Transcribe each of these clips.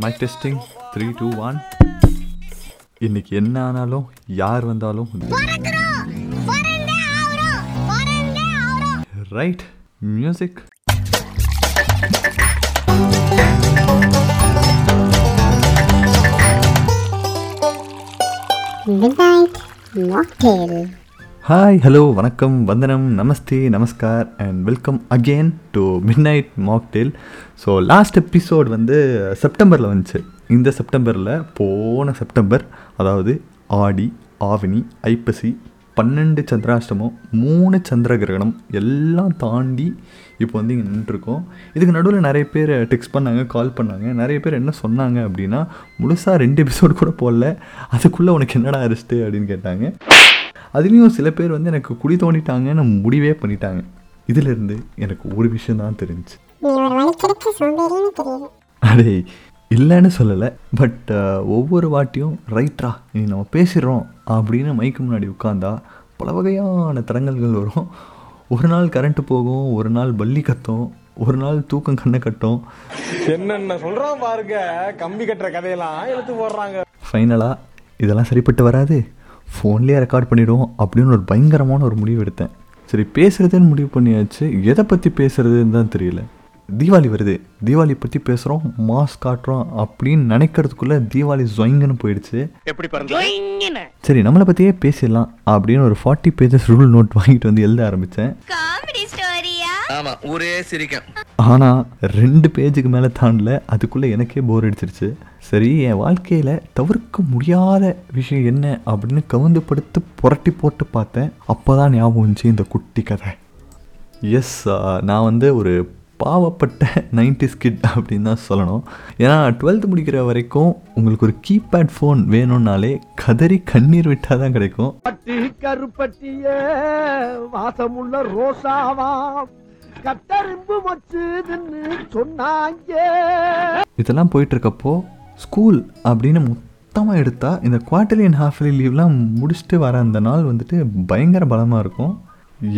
Mic testing three two one இன்னைக்கு என்ன ஆனாலும் யார் வந்தாலும் right music Midnight Mocktail. Hi hello வணக்கம் வந்தனம் நமஸ்தே நமஸ்கார் and welcome again to midnight mocktail so last episode வந்து செப்டம்பரில் வந்துச்சு. இந்த செப்டம்பரில் போன செப்டம்பர் அதாவது ஆடி ஆவினி ஐப்பசி பன்னெண்டு சந்திராஷ்டமம் மூணு சந்திர கிரகணம் எல்லாம் தாண்டி இப்போ வந்து இங்கே நின்றுருக்கோம் இதுக்கு நடுவில் நிறைய பேர் டெக்ஸ்ட் பண்ணாங்க கால் பண்ணாங்க. நிறைய பேர் என்ன சொன்னாங்க அப்படின்னா முழுசாக ரெண்டு எபிசோடு கூட போடல. அதுக்குள்ளே உனக்கு என்னடா அரிஸ்ட்டு அப்படின்னு கேட்டாங்க. அதுலேயும் சில பேர் வந்து எனக்கு குடி தோண்டிட்டாங்கன்னு முடிவே பண்ணிட்டாங்க. இதிலிருந்து எனக்கு ஒரு விஷயம் தான் தெரிஞ்சு. அடே இல்லைன்னு சொல்லலை பட் ஒவ்வொரு வாட்டியும் ரைட்ரா இனி நம்ம பேசிடுறோம் அப்படின்னு மைக்கு முன்னாடி உட்காந்தா பல வகையான தடங்கல்கள் வரும். ஒரு நாள் கரண்ட்டு போகும் ஒரு நாள் பல்லி கத்தும் ஒரு நாள் தூக்கம் கண்ணை கட்டும். என்னென்ன சொல்றான் பாருங்க கம்பி கட்டுற கதையெல்லாம் எடுத்து போடுறாங்க. ஃபைனலாக இதெல்லாம் சரிப்பட்டு வராது. ஃபோன்லேயே ரெக்கார்ட் பண்ணிவிடுவோம் அப்படின்னு ஒரு பயங்கரமான ஒரு முடிவு எடுத்தேன். சரி பேசுகிறதுன்னு முடிவு பண்ணியாச்சு. எதை பற்றி பேசுகிறதுன்னு தான் தெரியல. தீபாவளி வருது. தீபாவளி பற்றி பேசுகிறோம் மாஸ் காட்டுறோம் அப்படின்னு நினைக்கிறதுக்குள்ளே தீபாவளி ஜொயிங்கன்னு போயிடுச்சு. எப்படி சரி நம்மளை பற்றியே பேசிடலாம் அப்படின்னு ஒரு ஃபார்ட்டி பேஜஸ் ரூல் நோட் வாங்கிட்டு வந்து எழுத ஆரம்பித்தேன் ஆமா ஊரே சிரிக்கும். ஆனால் ரெண்டு பேஜுக்கு மேலே தாண்டல அதுக்குள்ளே எனக்கே போர் அடிச்சிருச்சு. சரி என் வாழ்க்கையில் தவிர்க்க முடியாத விஷயம் என்ன அப்படின்னு கவுந்து படுத்து புரட்டி போட்டு பார்த்தேன். அப்போ தான் ஞாபகம் வந்துச்சு இந்த குட்டி கதை. எஸ் நான் வந்து ஒரு பாவப்பட்ட நைன்டி ஸ்கிட் அப்படின்னு தான் சொல்லணும். ஏன்னா டுவெல்த் முடிக்கிற வரைக்கும் உங்களுக்கு ஒரு கீபேட் ஃபோன் வேணும்னாலே கதறி கண்ணீர் விட்டால் தான் கிடைக்கும். பட்டி கருப்பட்டிய வாசமுள்ள ரோசாவா கட்டரும்பு மச்சுதுன்னு சொன்னாங்க. இதெல்லாம் போயிட்டு இருக்கப்போ ஸ்கூல் அப்படின்னு மொத்தமாக எடுத்தால் இந்த குவார்டர்லி அண்ட் ஹாஃப்லி லீவ்லாம் முடிச்சுட்டு வர அந்த நாள் வந்துட்டு பயங்கர பலமாக இருக்கும்.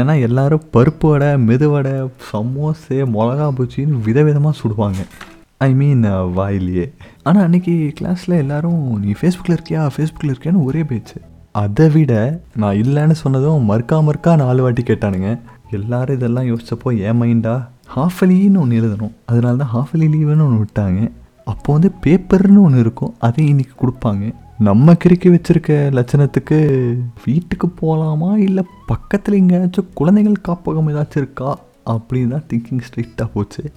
ஏன்னா எல்லாரும் பருப்பு வடை மெதுவடை சமோசே மிளகா பூச்சின்னு விதவிதமாக சுடுவாங்க. ஐ மீன் வாயிலேயே. ஆனால் அன்னைக்கு கிளாஸில் எல்லாரும் நீ ஃபேஸ்புக்கில் இருக்கியா? ஃபேஸ்புக்கில் இருக்கியான்னு ஒரே பேச்சு. அதை விட நான் இல்லைன்னு சொன்னதும் மறுக்கா மறுக்கா நாலு வாட்டி கேட்டானுங்க. எல்லாரும் இதெல்லாம் யோசிச்சப்போ என் மைண்டா ஹாஃப் அலின்னு ஒன்று எழுதணும். அதனால தான் ஹாஃப் அலி லீவுன்னு ஒன்று விட்டாங்க. அப்போ வந்து பேப்பர்னு ஒன்று இருக்கும் அதை இன்னைக்கு கொடுப்பாங்க. நம்ம கிறுக்கி வச்சுருக்க லட்சணத்துக்கு வீட்டுக்கு போகலாமா இல்லை பக்கத்தில் எங்கேயாச்சும் குழந்தைகள் காப்பகம் ஏதாச்சும் இருக்கா அப்படின்னு தான் திங்கிங் ஸ்ட்ரிக்டாக போச்சு.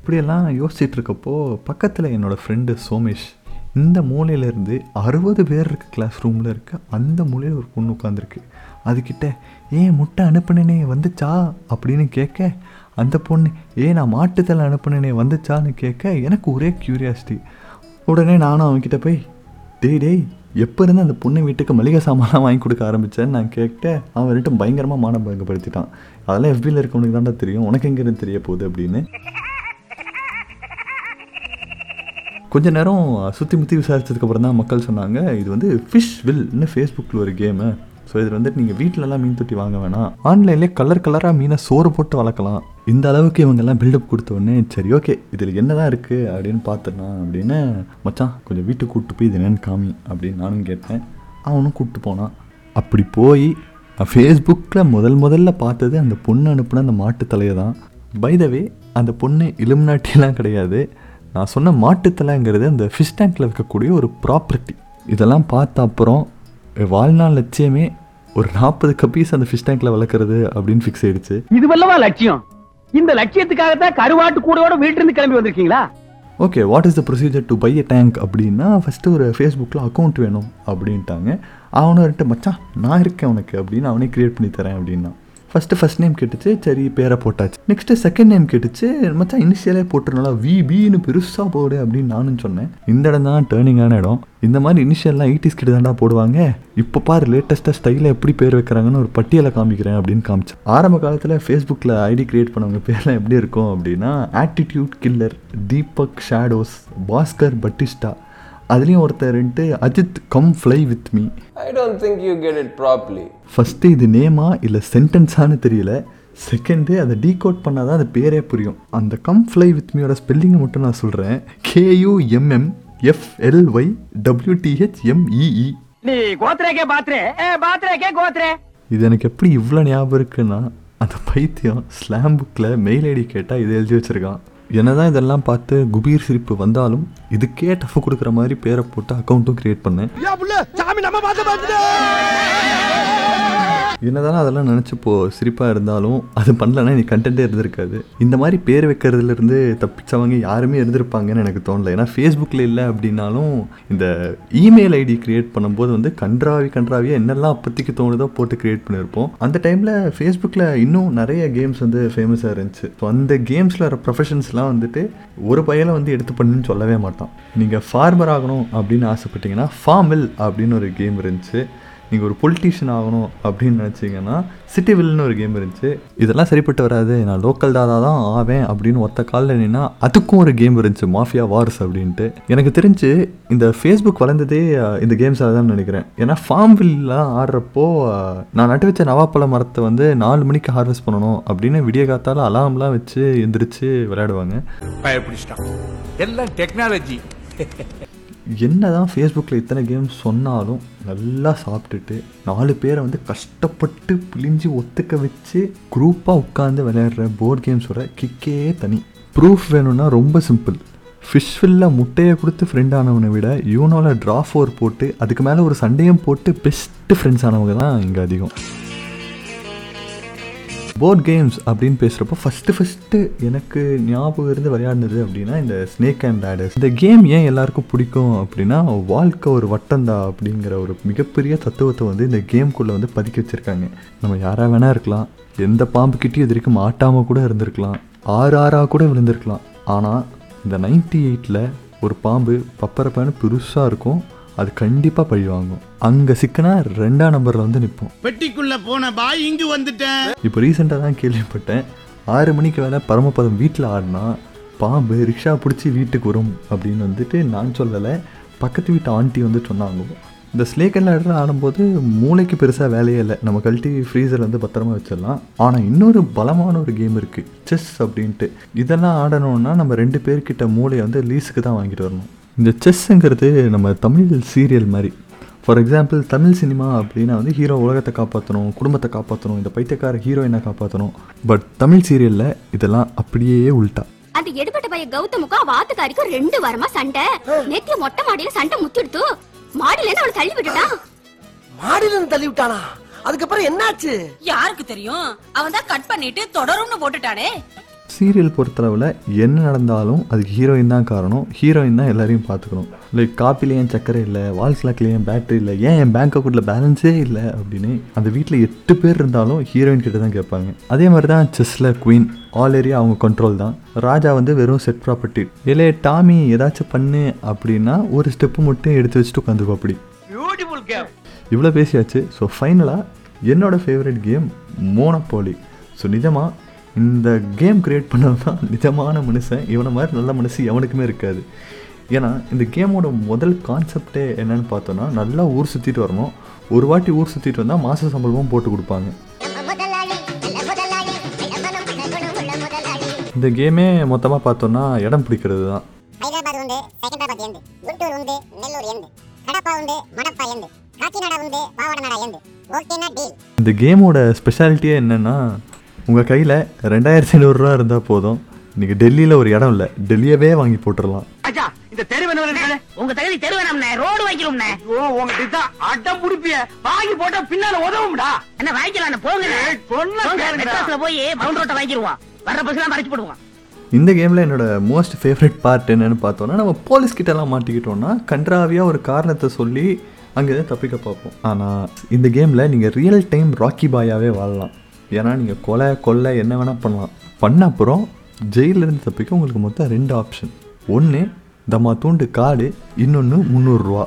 இப்படியெல்லாம் யோசிச்சுட்டு இருக்கப்போ பக்கத்தில் என்னோடய ஃப்ரெண்டு சோமேஷ் இந்த மூலையிலேருந்து அறுபது பேர் இருக்க கிளாஸ் ரூமில் இருக்க அந்த மூலையில் ஒரு பொண்ணு உட்காந்துருக்கு அதுக்கிட்ட ஏன் முட்டை அனுப்புனனே வந்துச்சா? அப்படின்னு கேட்க அந்த பொண்ணு ஏன் நான் மாட்டுத்தலை அனுப்புனனே வந்துச்சான்னு கேட்க எனக்கு ஒரே க்யூரியாசிட்டி உடனே நானும் அவன்கிட்ட போய் டேய் டேய் எப்போ இருந்து அந்த பொண்ணு வீட்டுக்கு மளிகை சாமான்லாம் வாங்கி கொடுக்க ஆரம்பித்தேன்னு நான் கேட்டேன் அவன் ரெட்டும் பயங்கரமாக மானபங்கப்படுத்திட்டான் அதெல்லாம் எஃபியில் இருக்கவனுக்கு தான்டா தெரியும். உனக்கு எங்கேருந்து தெரிய போகுது? அப்படின்னு. கொஞ்ச நேரம் சுற்றி முற்றி விசாரிச்சதுக்கப்புறம் தான் மக்கள் சொன்னாங்க இது வந்து ஃபிஷ் வில்னு ஃபேஸ்புக்கில் ஒரு கேமு ஸோ இதில் வந்துட்டு நீங்கள் வீட்டிலலாம் மீன் தொட்டி வாங்க வேணாம். ஆன்லைன்லேயே கலர் கலராக மீனை சோறு போட்டு வளர்க்கலாம். இந்த அளவுக்கு இவங்கெல்லாம் பில்டப் கொடுத்தோடனே சரி ஓகே இதில் என்ன தான் இருக்குது அப்படின்னு பார்த்துடலாம் அப்படின்னு மச்சான் கொஞ்சம் வீட்டுக்கு கூப்பிட்டு போய் இது என்னென்னு காமி அப்படின்னு நானும் கேட்டேன். அவனும் கூப்பிட்டு போனான். அப்படி போய் ஃபேஸ்புக்கில் முதல் முதல்ல பார்த்தது அந்த பொண்ணு அனுப்புன அந்த மாட்டு தலையை தான். பைதவே அந்த பொண்ணு இலுமினாட்டிலாம் கிடையாது. நான் சொன்ன மாட்டுத்தலைங்கிறது அந்த ஃபிஷ் டேங்க்கில் இருக்கக்கூடிய ஒரு ப்ராப்பர்ட்டி இதெல்லாம் பார்த்த அப்புறம் வாழ்நாள் லட்சியமே ஒரு நாற்பது கப்பீஸ் அந்த ஃபிஷ் டேங்க்கில் வளர்க்குறது அப்படின்னு ஃபிக்ஸ் ஆயிடுச்சு. இதுவல்லவா லட்சியம்? இந்த லட்சியத்துக்காகத்தான் கருவாட்டு கூடையோட வீட்டுல இருந்து கிளம்பி வந்திருக்கீங்களா? Okay what is the procedure to buy a tank அப்படின்னா ஃபஸ்ட்டு ஒரு ஃபேஸ்புக்கில் அக்கௌண்ட் வேணும் அப்படின்ட்டாங்க. அவனும் ரெண்டு மச்சான் நான் இருக்கேன் உனக்கு அப்படின்னு அவனே க்ரியேட் பண்ணி தரேன் அப்படின்னா. ஃபஸ்ட்டு ஃபஸ்ட் நேம் கேட்டுச்சு சரி பேரை போட்டாச்சு. நெக்ஸ்ட்டு செகண்ட் நேம் கேட்டுச்சு மச்சான் இனிஷியலே போட்டுருனால வி பின்னு பெருசாக போடு அப்படின்னு நானும் சொன்னேன். இந்த இடம் தான் டேர்னிங்கான இடம். இந்த மாதிரி இனிஷியல்லாம் எயிட்டிஸ் கிட்ட தாண்டா போடுவாங்க. இப்போ பாரு லேட்டஸ்ட்டாக ஸ்டைலில் எப்படி பேர் வைக்கிறாங்கன்னு ஒரு பட்டியலை காமிக்கிறேன் அப்படின்னு காமிச்சேன். ஆரம்ப காலத்தில் ஃபேஸ்புக்கில் ஐடி கிரியேட் பண்ணவங்க பேர்லாம் எப்படி இருக்கும் அப்படின்னா attitude killer Deepak shadows Bhaskar Batista அதுலேயும் ஒருத்தர்ன்ட்டு Ajith come fly with me I don't think you get it properly. First இது நேமா இல்லை சென்டென்ஸான்னு தெரியல. செகண்டு அதை டீகோட் பண்ணால் தான் அந்த பேரே புரியும். அந்த கம் ஃப்ளை வித் மீயோட ஸ்பெல்லிங்கை மட்டும் நான் சொல்கிறேன் கேயூஎம்எம் எஃப்எல்ஒய் டபிள்யூடிஹெச் எம்இஇ நீ கோத்ரேக்கே பாத்ரே. ஏ பாத்ரேக்கே கோத்ரே. இது எனக்கு எப்படி இவ்வளோ ஞாபகம் இருக்குன்னா அந்த பைத்தியம் ஸ்லாம் புக்கில் மெயில் ஐடி கேட்டால் இதை எழுதி வச்சிருக்கான். என்னதான் இதெல்லாம் பார்த்து குபீர் சிரிப்பு வந்தாலும் இதுக்கே டஃப் கொடுக்குற மாதிரி பேரை போட்டு அக்கௌண்ட்டும் கிரியேட் பண்ணேன். என்னதான் அதெல்லாம் நினச்சிப்போ சிரிப்பாக இருந்தாலும் அது பண்ணலன்னா நீ கண்டென்ட்டே இருந்திருக்காது. இந்த மாதிரி பேர் வைக்கிறதுலேருந்து தப்பிச்சவங்க யாருமே இருந்திருப்பாங்கன்னு எனக்கு தோணல. ஏன்னா ஃபேஸ்புக்கில் இல்லை அப்படின்னாலும் இந்த இமெயில் ஐடி கிரியேட் பண்ணும்போது வந்து கன்றாவி கன்றாவியாக என்னெல்லாம் அப்போதைக்கு தோணுதோ போட்டு கிரியேட் பண்ணியிருப்போம். அந்த டைமில் ஃபேஸ்புக்கில் இன்னும் நிறைய கேம்ஸ் வந்து ஃபேமஸாக இருந்துச்சு. ஸோ அந்த கேம்ஸில் வர ப்ரொஃபஷன்ஸ்லாம் வந்துட்டு ஒரு பையனை வந்து எடுத்து பண்ணுன்னு சொல்லவே மாட்டான். நீங்கள் ஃபார்மர் ஆகணும் அப்படின்னு ஆசைப்பட்டீங்கன்னா ஃபார்மில் அப்படின்னு ஒரு கேம் இருந்துச்சு. நீங்கள் ஒரு பொலிட்டீஷியன் ஆகணும் அப்படின்னு நினச்சிங்கன்னா வில்லுன்னு ஒரு கேம் இருந்துச்சு. இதெல்லாம் சரிப்பட்டு வராது. நான் லோக்கல் தாதா தான் ஆவேன் அப்படின்னு ஒத்த காலில் நின்னா அதுக்கும் ஒரு கேம் இருந்துச்சு மாஃபியா வார்ஸ் அப்படின்ட்டு. எனக்கு தெரிஞ்சு இந்த ஃபேஸ்புக் வளர்ந்ததே இந்த கேம்ஸாக தான் நினைக்கிறேன். ஏன்னா ஃபார்ம் வில்லாம் ஆடுறப்போ நான் நட்டு வச்ச நவாப்பழ மரத்தை வந்து நாலு மணிக்கு ஹார்வெஸ்ட் பண்ணணும் அப்படின்னு விடிய காத்தால அலாம்லாம் வச்சு எந்திரிச்சு விளையாடுவாங்க. எல்லாம் டெக்னாலஜி என்னதான் ஃபேஸ்புக்கில் இத்தனை கேம்ஸ் சொன்னாலும் நல்லா சாப்பிட்டுட்டு நாலு பேரை வந்து கஷ்டப்பட்டு பிழிஞ்சு ஒத்துக்க வச்சு குரூப்பாக உட்காந்து விளையாடுற போர்ட் கேம்ஸோட கிக்கே தனி. ப்ரூஃப் வேணும்னா ரொம்ப சிம்பிள் ஃபிஷ்ஃபில்ல முட்டையை கொடுத்து ஃப்ரெண்ட் ஆனவனை விட யூனோவில் ட்ரா ஃபோர் போட்டு அதுக்கு மேலே ஒரு சண்டையும் போட்டு பெஸ்ட்டு ஃப்ரெண்ட்ஸ் ஆனவங்க தான் இங்கே அதிகம். போர்ட் கேம்ஸ் அப்படின்னு பேசுகிறப்போ ஃபஸ்ட்டு ஃபஸ்ட்டு எனக்கு ஞாபகம் இருந்து விளையாடுனது அப்படின்னா இந்த ஸ்னேக் அண்ட் லேடர்ஸ் இந்த கேம் ஏன் எல்லாருக்கும் பிடிக்கும் அப்படின்னா வாழ்க்கை ஒரு வட்டந்தா அப்படிங்கிற ஒரு மிகப்பெரிய தத்துவத்தை வந்து இந்த கேம்குள்ளே வந்து பதுக்கி வச்சுருக்காங்க. நம்ம யாராக வேணா இருக்கலாம். எந்த பாம்புக்கிட்டையும் இது வரைக்கும் மாட்டாமல் கூட இருந்திருக்கலாம். ஆறு ஆறாக கூட விழுந்திருக்கலாம். ஆனால் இந்த நைன்டி எயிட்டில் ஒரு பாம்பு பப்பரப்பான்னு பெருசாக இருக்கும். அது கண்டிப்பாக பழி வாங்கும். அங்கே சிக்கனா ரெண்டாம் நம்பரில் வந்து நிற்போம் பெட்டிக்குள்ள போன பாய் இங்கு வந்துட்டேன். இப்போ ரீசெண்டாக தான் கேள்விப்பட்டேன். ஆறு மணிக்கு வேலை பரமபதம் வீட்டில் ஆடினா பாம்பு ரிக்ஷா பிடிச்சி வீட்டுக்கு வரும் அப்படின்னு வந்துட்டு நான் சொல்லலை. பக்கத்து வீட்டு ஆண்டி வந்து சொன்னாங்க. இந்த ஸ்லேக் அண்ட் லேடர் ஆடும்போது மூளைக்கு பெருசாக வேலையே இல்லை. நம்ம கழட்டி ஃப்ரீசர் வந்து பத்திரமா வச்சிடலாம். ஆனால் இன்னொரு பலமான ஒரு கேம் இருக்குது செஸ் அப்படின்ட்டு. இதெல்லாம் ஆடணும்னா நம்ம ரெண்டு பேர்கிட்ட மூளையை வந்து லீஸுக்கு தான் வாங்கிட்டு வரணும். இந்த செஸ்ஸுங்கிறது நம்ம தமிழ் சீரியல் மாதிரி. ஃபார் எக்ஸாம்பிள் தமிழ் சினிமா அப்படின்னா வந்து ஹீரோ உலகத்தை காப்பாற்றணும் குடும்பத்தை காப்பாற்றணும் இந்த பைத்தியக்கார ஹீரோயினை காப்பாற்றணும் பட் தமிழ் சீரியலில் இதெல்லாம் அப்படியே உல்ட்டா அந்த எடுபட்ட பைய கௌதமுக்கும் அவ ஆத்துக்காரிக்கும் ரெண்டு வாரமா சண்டை. நேத்திய மொட்டை மாடியில சண்டை முத்திடுத்து மாடியில இருந்து அவளை தள்ளி விட்டுட்டான் மாடியில இருந்து தள்ளி விட்டானா? அதுக்கப்புறம் என்னாச்சு? யாருக்கு தெரியும்? அவன் தான் கட் பண்ணிட்டு தொடரும்னு போட்டுட்டானே. சீரியல் பொறுத்தளவில் என்ன நடந்தாலும் அதுக்கு ஹீரோயின் தான் காரணம். ஹீரோயின் தான் எல்லாரையும் பார்த்துக்கணும். லைக் காப்பில ஏன் சக்கரை இல்லை? வால் கிளாக்ல ஏன் பேட்டரி இல்லை? ஏன் என் பேங்க் அக்கௌண்ட்டில் பேலன்ஸே இல்லை? அப்படின்னு அந்த வீட்டில் எட்டு பேர் இருந்தாலும் ஹீரோயின் கிட்ட தான் கேட்பாங்க. அதே மாதிரி தான் செஸ்ஸில் குயின் ஆல் ஏரியா அவங்க கண்ட்ரோல் தான். ராஜா வந்து வெறும் செட் ப்ராப்பர்ட்டி இல்லை டாமி ஏதாச்சும் பண்ணு அப்படின்னா ஒரு ஸ்டெப்பு மட்டும் எடுத்து வச்சுட்டு உட்காந்துப்பா அப்படி. இவ்வளோ பேசியாச்சு. ஸோ ஃபைனலாக என்னோட ஃபேவரட் கேம் மோனோபோலி ஸோ நிஜமாக இந்த கேம் க்ரியேட் பண்ணவன் நிஜமான மனுஷன். இவனை மாதிரி நல்ல மனுஷன் எவனுக்குமே இருக்காது. ஏன்னா இந்த கேமோட முதல் கான்செப்டே என்னன்னு பார்த்தோன்னா நல்லா ஊர் சுற்றிட்டு வரணும். ஒரு வாட்டி ஊர் சுற்றிட்டு வந்தால் மாத சம்பளமும் போட்டு கொடுப்பாங்க. இந்த கேமே மொத்தமாக பார்த்தோன்னா இடம் பிடிக்கிறது தான் இந்த கேமோட ஸ்பெஷாலிட்டியே என்னென்னா உங்கள் கையில் ரெண்டாயிரத்தி ஐநூறுரூவா இருந்தால் போதும். நீங்கள் டெல்லியில் ஒரு இடம் இல்லை டெல்லியவே வாங்கி போட்டுடலாம். இந்த தெரு வேணும் உங்க தகுதி தெருவேணம்னே ரோடு வைக்கிறோம்னே ஓ உங்ககிட்ட தான் அட்டம் புடிப்பிய. வாங்கி போட்டா பின்னால உதவும்டா. என்ன வாங்கிக்கலாம் போங்க. போய் மவுண்ட் ரோட்டை வாங்கிடுவான் வர்ற பஸ் எல்லாம் மறைச்சு போடுவான் இந்த கேமில் என்னோட மோஸ்ட் ஃபேவரட் பார்ட் என்னன்னு பார்த்தோன்னா நம்ம போலீஸ் கிட்டலாம் மாட்டிக்கிட்டோம்னா கன்றாவியாக ஒரு காரணத்தை சொல்லி அங்கே தப்பிக்க பார்ப்போம். ஆனால் இந்த கேமில் நீங்கள் ரியல் டைம் ராக்கி பாயாவே வாழலாம். ஏன்னா நீங்கள் கொலை கொள்ளை என்ன வேணால் பண்ணலாம். பண்ண அப்புறம் ஜெயிலிருந்து தப்பிக்க உங்களுக்கு மொத்தம் ரெண்டு ஆப்ஷன் ஒன்று தம்மா தூண்டு காடு இன்னொன்று முந்நூறுரூவா.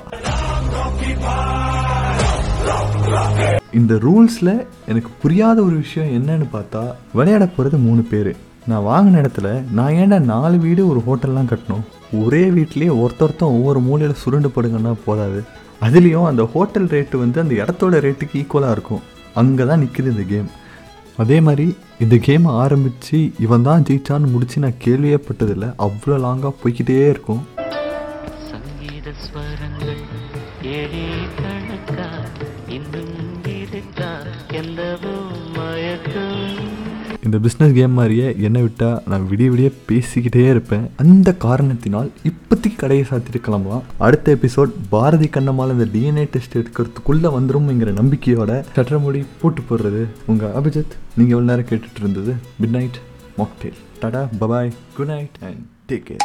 இந்த ரூல்ஸில் எனக்கு புரியாத ஒரு விஷயம் என்னன்னு பார்த்தா விளையாட போகிறது மூணு பேர். நான் வாங்கின இடத்துல நான் ஏன்டா நாலு வீடு ஒரு ஹோட்டல்லாம் கட்டணும்? ஒரே வீட்லேயே ஒருத்தொருத்தன் ஒவ்வொரு மூலையில் சுருண்டு படுங்கன்னா போதாது. அதுலேயும் அந்த ஹோட்டல் ரேட்டு வந்து அந்த இடத்தோட ரேட்டுக்கு ஈக்குவலாக இருக்கும். அங்கே தான் நிற்குது இந்த கேம் அதே மாதிரி இந்த கேமை ஆரம்பித்து இவன் தான் ஜெயிச்சான்னு முடிச்சு நான் கேள்வியே பட்டதில்லை. அவ்வளோ லாங்காக போய்க்கிட்டே இருக்கும். இந்த பிஸ்னஸ் கேம் மாதிரியே என்னை விட்டால் நான் விடிய விடிய பேசிக்கிட்டே இருப்பேன். அந்த காரணத்தினால் இப்போதைக்கு கடையை சாத்திட்டு கிளம்பலாம். அடுத்த எபிசோட் பாரதி கண்ணம்மால் இந்த டிஎன்ஏ டெஸ்ட் எடுக்கிறதுக்குள்ளே வந்துரும்ங்கிற நம்பிக்கையோட சட்டமுடி போட்டு போடுறது. உங்கள் அபிஜித். நீங்கள் எவ்வளோ நேரம் கேட்டுட்டு இருந்தது? Midnight mocktail tata bye bye good night and take care